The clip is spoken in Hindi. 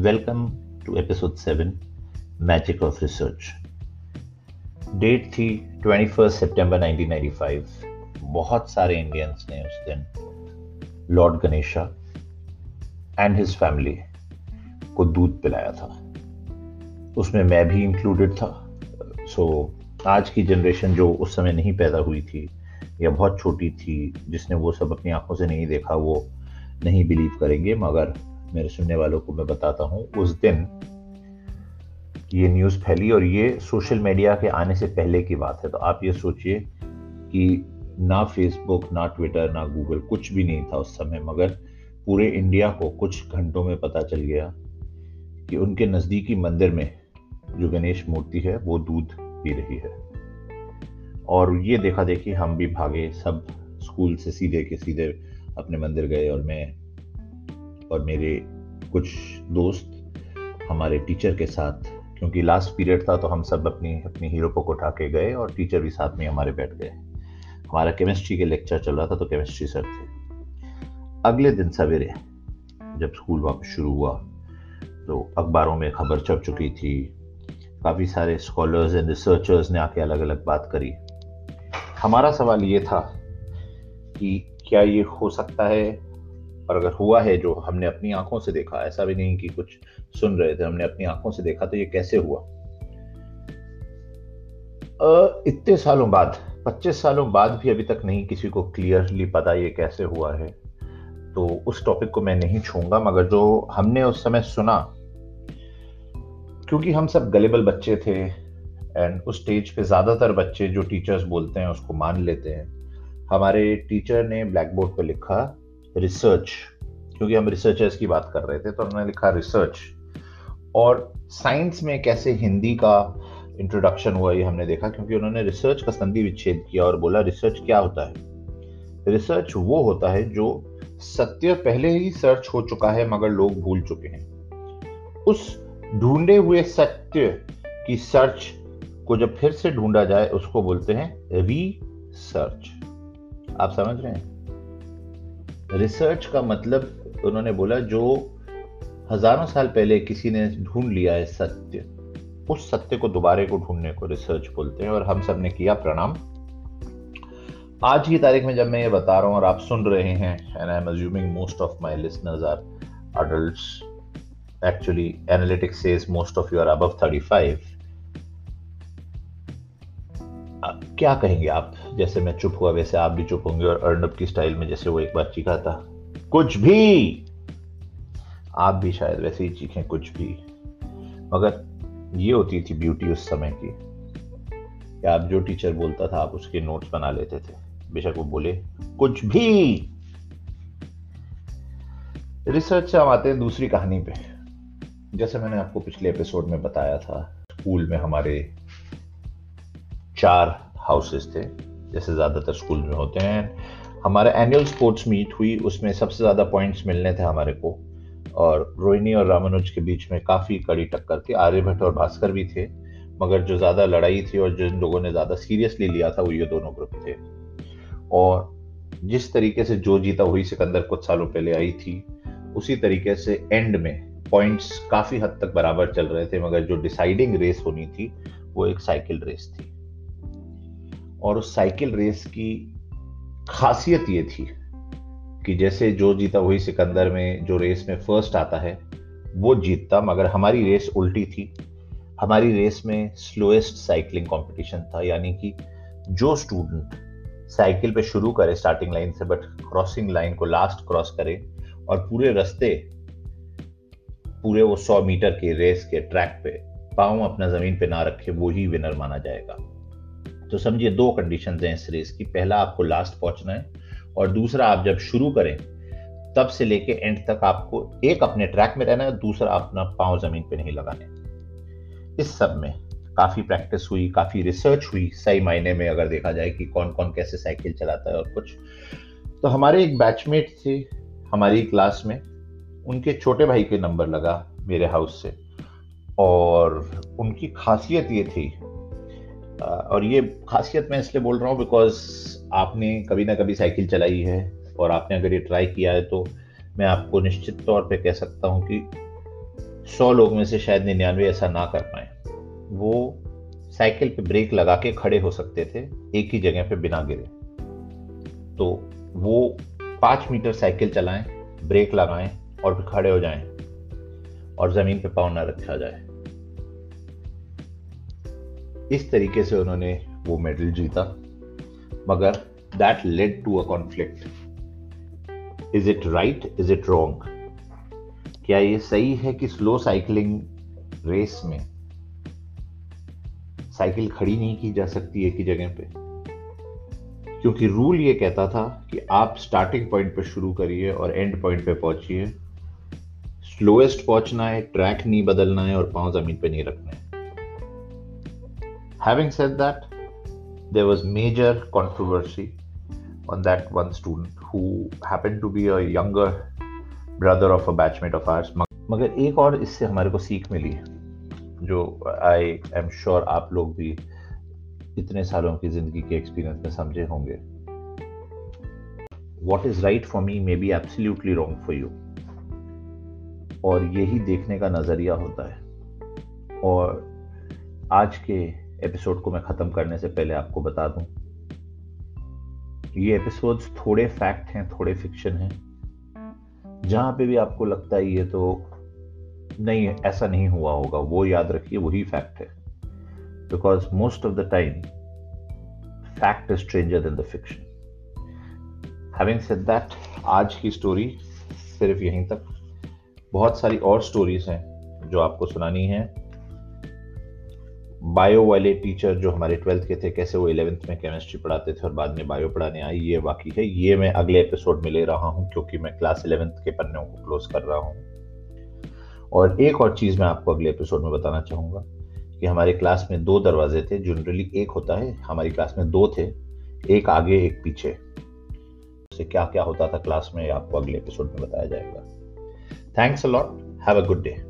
Welcome to episode seven magic of research date थी 21 सितंबर 1995 बहुत सारे इंडियंस ने उस दिन lord Ganesha and his family को दूध पिलाया था। उसमें मैं भी इंक्लूडेड था। सो so, आज की जनरेशन जो उस समय नहीं पैदा हुई थी या बहुत छोटी थी जिसने वो सब अपनी आँखों से नहीं देखा वो नहीं बिलीव करेंगे मगर मेरे सुनने वालों को मैं बताता हूँ, उस दिन ये न्यूज़ फैली और ये सोशल मीडिया के आने से पहले की बात है। तो आप ये सोचिए कि ना फेसबुक ना ट्विटर ना गूगल कुछ भी नहीं था उस समय, मगर पूरे इंडिया को कुछ घंटों में पता चल गया कि उनके नज़दीकी मंदिर में जो गणेश मूर्ति है, वो दूध पी रही है। और ये देखा देखी हम भी भागे, सब स्कूल से सीधे के सीधे अपने मंदिर गए और मैं और मेरे कुछ दोस्त हमारे टीचर के साथ, क्योंकि लास्ट पीरियड था तो हम सब अपनी अपनी हीरो को उठा के गए और टीचर भी साथ में हमारे बैठ गए। हमारा केमिस्ट्री के लेक्चर चल रहा था तो केमिस्ट्री सर थे। अगले दिन सवेरे, जब स्कूल वापस शुरू हुआ तो अखबारों में खबर छप चुकी थी। काफ़ी सारे स्कॉलर्स एंड रिसर्चर्स ने आके अलग अलग बात करी। हमारा सवाल ये था कि क्या ये हो सकता है और अगर हुआ है जो हमने अपनी आँखों से देखा, ऐसा भी नहीं कि कुछ सुन रहे थे हमने अपनी आँखों से देखा तो ये कैसे हुआ? इतने सालों बाद 25 सालों बाद भी अभी तक नहीं किसी को क्लियरली पता ये कैसे हुआ है। तो उस टॉपिक को मैं नहीं छूँगा, मगर जो हमने उस समय सुना, क्योंकि हम सब गलेबल बच्चे थे एंड उस स्टेज पे ज़्यादातर बच्चे जो टीचर्स बोलते हैं उसको मान लेते हैं। हमारे टीचर ने ब्लैक बोर्ड पर लिखा रिसर्च क्योंकि हम रिसर्चर्स की बात कर रहे थे तो उन्होंने लिखा रिसर्च और साइंस में कैसे हिंदी का इंट्रोडक्शन हुआ, ये हमने देखा, क्योंकि उन्होंने रिसर्च का संधि विच्छेद किया और बोला रिसर्च क्या होता है? रिसर्च वो होता है जो सत्य पहले ही सर्च हो चुका है, मगर लोग भूल चुके हैं। उस ढूंढे हुए सत्य की सर्च को जब फिर से ढूंढा जाए, उसको बोलते हैं रीसर्च आप समझ रहे हैं? रिसर्च का मतलब उन्होंने बोला, जो हज़ारों साल पहले किसी ने ढूंढ लिया है सत्य, उस सत्य को दोबारे को ढूँढने को रिसर्च बोलते हैं और हम सबने किया प्रणाम। आज की तारीख में जब मैं ये बता रहा हूँ और आप सुन रहे हैं and I am assuming most of my listeners are adults, actually analytics says most of you are above 35 क्या कहेंगे आप? जैसे मैं चुप हुआ, वैसे आप भी चुप होंगे। और अर्नब की स्टाइल में जैसे वो एक बार चीखा था, कुछ भी! आप भी शायद वैसे ही चीखें, कुछ भी! मगर ये होती थी ब्यूटी उस समय की। कि आप जो टीचर बोलता था, आप उसके नोट्स बना लेते थे। बेशक वो बोले, कुछ भी! रिसर्च से हम आते हैं दूसरी कहानी पे। जैसे मैंने आपको पिछले एपिसोड में बताया था स्कूल में हमारे चार हाउसेस थे। जैसे ज़्यादातर स्कूल में होते हैं। हमारा एनुअल स्पोर्ट्स मीट हुई, उसमें सबसे ज़्यादा पॉइंट्स मिलने थे हमारे को। और रोहिणी और रामानुज के बीच में काफ़ी कड़ी टक्कर थी। आर्यभट्ट और भास्कर भी थे, मगर जो ज़्यादा लड़ाई थी और जिन लोगों ने ज़्यादा सीरियसली लिया था, वो ये दोनों ग्रुप थे। और जिस तरीके से जो जीता हुई सिकंदर कुछ सालों पहले आई थी। उसी तरीके से एंड में पॉइंट्स काफ़ी हद तक बराबर चल रहे थे, मगर जो डिसाइडिंग रेस होनी थी, वो एक साइकिल रेस थी। और उस साइकिल रेस की खासियत ये थी कि जैसे जो जीता वही सिकंदर में, जो रेस में फ़र्स्ट आता है, वो जीतता, मगर हमारी रेस उल्टी थी। हमारी रेस में स्लोएस्ट साइकिलिंग कंपटीशन था, यानी कि जो स्टूडेंट साइकिल पे शुरू करे स्टार्टिंग लाइन से बट क्रॉसिंग लाइन को लास्ट क्रॉस करे, और पूरे रास्ते, पूरे वो सौ मीटर के रेस के ट्रैक पे पाँव अपना ज़मीन पे ना रखे, वो ही विनर माना जाएगा। तो समझिए दो कंडीशन हैं इस रेस की। पहला आपको लास्ट पहुँचना है और दूसरा आप जब शुरू करें, तब से लेके एंड तक आपको एक अपने ट्रैक में रहना है, दूसरा अपना पाँव ज़मीन पे नहीं लगाने इस सब में काफ़ी प्रैक्टिस हुई, काफ़ी रिसर्च हुई सही मायने में अगर देखा जाए कि कौन कौन कैसे साइकिल चलाता है और कुछ। तो हमारे एक बैचमेट थे, हमारी क्लास में, उनके छोटे भाई के नंबर लगा मेरे हाउस से और उनकी खासियत ये थी और ये खासियत मैं इसलिए बोल रहा हूँ बिकॉज़ आपने कभी ना कभी साइकिल चलाई है और आपने अगर ये ट्राई किया है तो मैं आपको निश्चित तौर पे कह सकता हूँ कि सौ लोग में से शायद निन्यानवे ऐसा ना कर पाए। वो साइकिल पे ब्रेक लगा के खड़े हो सकते थे, एक ही जगह पे बिना गिरे। तो वो पाँच मीटर साइकिल चलाएँ, ब्रेक लगाएँ और फिर खड़े हो जाएँ और ज़मीन पे पाँव ना रखा जाए। इस तरीके से उन्होंने वो मेडल जीता। मगर that led to a conflict is it right is it wrong क्या ये सही है कि स्लो साइकिलिंग रेस में साइकिल खड़ी नहीं की जा सकती एक ही जगह पे? क्योंकि रूल ये कहता था कि आप स्टार्टिंग पॉइंट पे शुरू करिए और एंड पॉइंट पे पहुंचिए। स्लोएस्ट पहुँचना है ट्रैक नहीं बदलना है और पाँव ज़मीन पे नहीं रखना है। Having said that, there was major controversy on that one student who happened to be a younger brother of a batchmate of ours. मगर एक और इससे हमारे को सीख मिली जो आई एम श्योर आप लोग भी इतने सालों की ज़िंदगी के एक्सपीरियंस में समझे होंगे what is right for me may be absolutely wrong for you और यही देखने का नज़रिया होता है और आज के एपिसोड को मैं ख़त्म करने से पहले आपको बता दूँ ये एपिसोड्स थोड़े फैक्ट हैं, थोड़े फिक्शन हैं। जहाँ पे भी आपको लगता है ये तो नहीं, ऐसा नहीं हुआ होगा, वो याद रखिए, वही फैक्ट है। Because most of the time fact is stranger than the fiction having said that आज की स्टोरी सिर्फ़ यहीं तक। बहुत सारी और स्टोरीज हैं जो आपको सुनानी है। बायो वाले टीचर जो हमारे ट्वेल्थ के थे, कैसे वो इलेवेंथ में केमिस्ट्री पढ़ाते थे और बाद में बायो पढ़ाने आई, ये बाकी है। ये मैं अगले एपिसोड में ले रहा हूँ, क्योंकि मैं क्लास इलेवेंथ के पन्नों को क्लोज कर रहा हूँ। और एक और चीज़ मैं आपको अगले एपिसोड में बताना चाहूँगा, कि हमारे क्लास में दो दरवाजे थे, जनरली एक होता है, हमारी क्लास में दो थे, एक आगे, एक पीछे। से क्या क्या होता था क्लास में, आपको अगले एपिसोड में बताया जाएगा। Thanks a lot have a good day